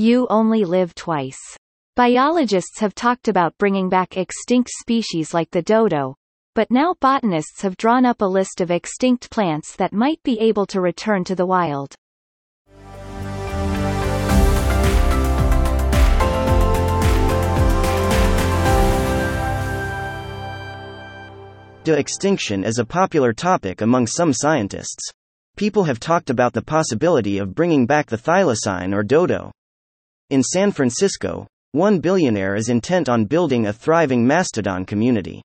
You only live twice. Biologists have talked about bringing back extinct species like the dodo, but now botanists have drawn up a list of extinct plants that might be able to return to the wild. De-extinction is a popular topic among some scientists. People have talked about the possibility of bringing back the thylacine or dodo. In San Francisco, one billionaire is intent on building a thriving mastodon community.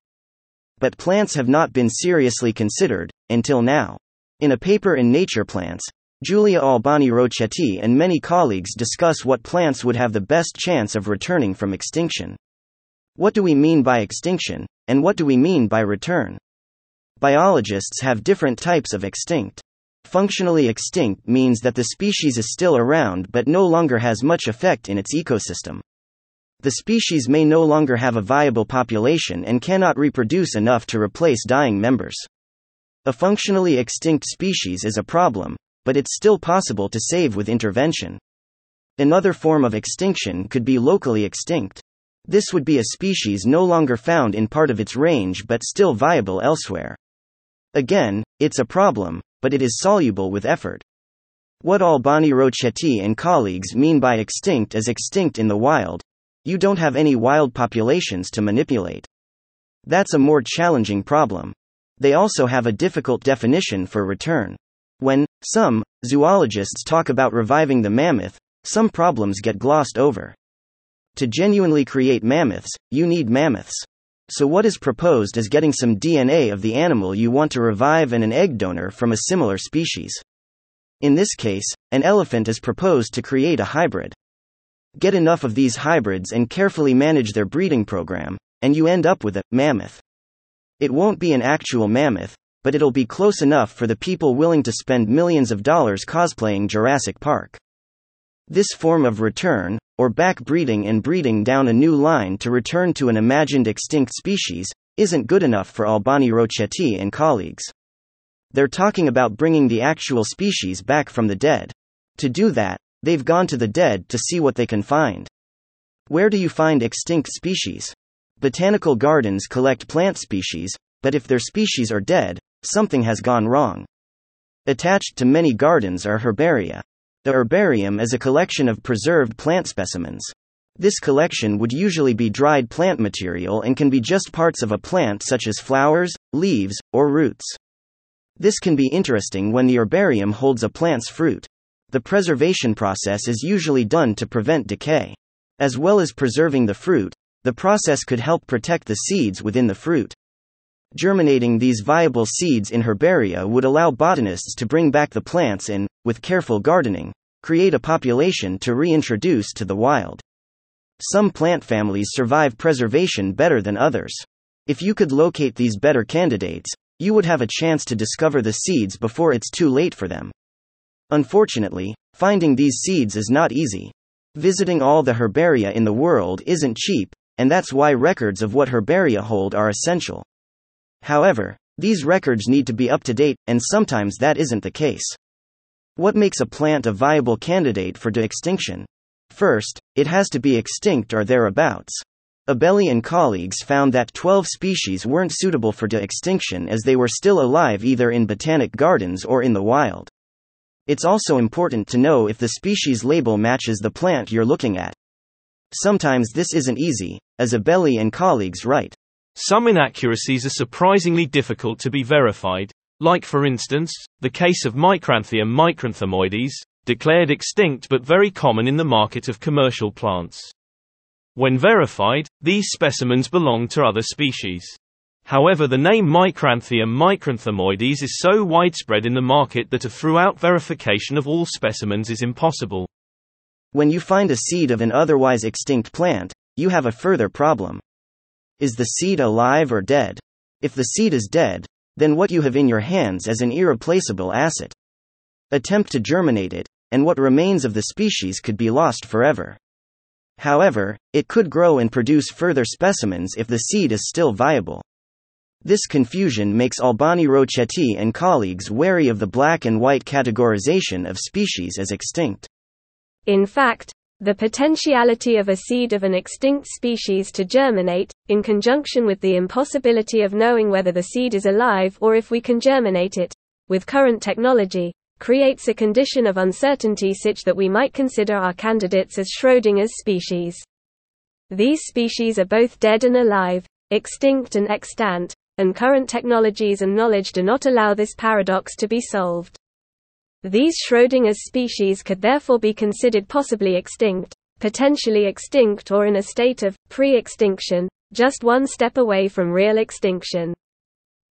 But plants have not been seriously considered, until now. In a paper in Nature Plants, Giulia Albani Rocchetti and many colleagues discuss what plants would have the best chance of returning from extinction. What do we mean by extinction, and what do we mean by return? Biologists have different types of extinct. Functionally extinct means that the species is still around but no longer has much effect in its ecosystem. The species may no longer have a viable population and cannot reproduce enough to replace dying members. A functionally extinct species is a problem, but it's still possible to save with intervention. Another form of extinction could be locally extinct. This would be a species no longer found in part of its range but still viable elsewhere. Again, it's a problem, but it is soluble with effort. What Albani Rocchetti and colleagues mean by extinct is extinct in the wild, you don't have any wild populations to manipulate. That's a more challenging problem. They also have a difficult definition for return. When some zoologists talk about reviving the mammoth, some problems get glossed over. To genuinely create mammoths, you need mammoths. So, what is proposed is getting some DNA of the animal you want to revive and an egg donor from a similar species. In this case, an elephant is proposed to create a hybrid. Get enough of these hybrids and carefully manage their breeding program, and you end up with a mammoth. It won't be an actual mammoth, but it'll be close enough for the people willing to spend millions of dollars cosplaying Jurassic Park. This form of return, or back breeding and breeding down a new line to return to an imagined extinct species, isn't good enough for Albani Rocchetti and colleagues. They're talking about bringing the actual species back from the dead. To do that, They've gone to the dead to see what they can find. Where do you find extinct species? Botanical gardens collect plant species, but if their species are dead, something has gone wrong. Attached to many gardens are herbaria. The herbarium is a collection of preserved plant specimens. This collection would usually be dried plant material and can be just parts of a plant such as flowers, leaves, or roots. This can be interesting when the herbarium holds a plant's fruit. The preservation process is usually done to prevent decay. As well as preserving the fruit, the process could help protect the seeds within the fruit. Germinating these viable seeds in herbaria would allow botanists to bring back the plants and, with careful gardening, create a population to reintroduce to the wild. Some plant families survive preservation better than others. If you could locate these better candidates, you would have a chance to discover the seeds before it's too late for them. Unfortunately, finding these seeds is not easy. Visiting all the herbaria in the world isn't cheap, and that's why records of what herbaria hold are essential. However, these records need to be up to date, and sometimes that isn't the case. What makes a plant a viable candidate for de-extinction? First, it has to be extinct or thereabouts. Abeli and colleagues found that 12 species weren't suitable for de-extinction as they were still alive either in botanic gardens or in the wild. It's also important to know if the species label matches the plant you're looking at. Sometimes this isn't easy, as Abeli and colleagues write. Some inaccuracies are surprisingly difficult to be verified, like for instance, the case of Micranthemum micranthemoides, declared extinct but very common in the market of commercial plants. When verified, these specimens belong to other species. However the name Micranthemum micranthemoides is so widespread in the market that a throughout verification of all specimens is impossible. When you find a seed of an otherwise extinct plant, you have a further problem. Is the seed alive or dead? If the seed is dead, then what you have in your hands is an irreplaceable asset. Attempt to germinate it, and what remains of the species could be lost forever. However, it could grow and produce further specimens if the seed is still viable. This confusion makes Albani Rocchetti and colleagues wary of the black and white categorization of species as extinct. In fact, The potentiality of a seed of an extinct species to germinate, in conjunction with the impossibility of knowing whether the seed is alive or if we can germinate it, with current technology, creates a condition of uncertainty such that we might consider our candidates as Schrödinger's species. These species are both dead and alive, extinct and extant, and current technologies and knowledge do not allow this paradox to be solved. These Schrödinger's species could therefore be considered possibly extinct, potentially extinct or in a state of pre-extinction, just one step away from real extinction.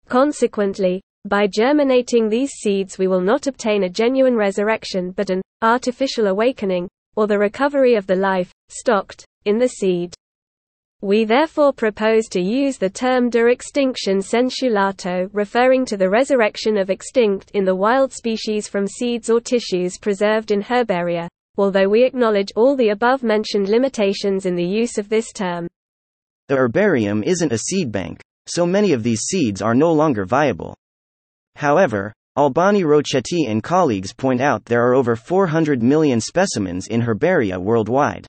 Consequently, by germinating these seeds we will not obtain a genuine resurrection but an artificial awakening, or the recovery of the life, stocked, in the seed. We therefore propose to use the term de extinction sensu lato referring to the resurrection of extinct in the wild species from seeds or tissues preserved in herbaria, although we acknowledge all the above-mentioned limitations in the use of this term. The herbarium isn't a seed bank, so many of these seeds are no longer viable. However, Albani Rocchetti and colleagues point out there are over 400 million specimens in herbaria worldwide.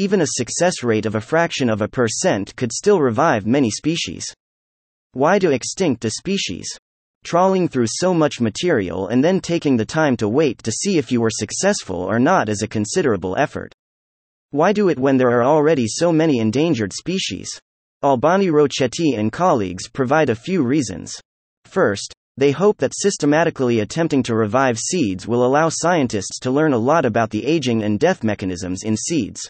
Even a success rate of a fraction of a percent could still revive many species. Why de-extinct a species? Trawling through so much material and then taking the time to wait to see if you were successful or not is a considerable effort. Why do it when there are already so many endangered species? Albani Rocchetti and colleagues provide a few reasons. First, they hope that systematically attempting to revive seeds will allow scientists to learn a lot about the aging and death mechanisms in seeds.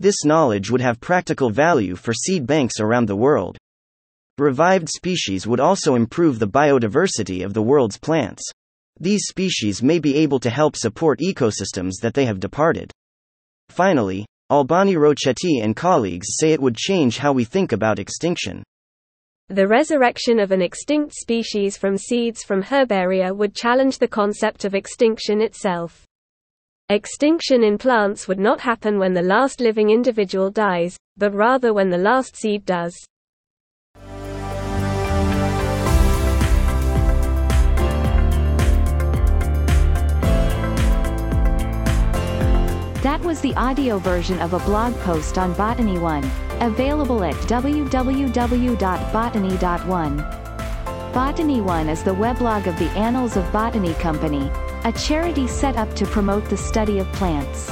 This knowledge would have practical value for seed banks around the world. Revived species would also improve the biodiversity of the world's plants. These species may be able to help support ecosystems that they have departed. Finally, Albani Rocchetti and colleagues say it would change how we think about extinction. The resurrection of an extinct species from seeds from herbaria would challenge the concept of extinction itself. Extinction in plants would not happen when the last living individual dies, but rather when the last seed does. That was the audio version of a blog post on Botany One, available at www.botany.one. Botany One is the weblog of the Annals of Botany Company, a charity set up to promote the study of plants.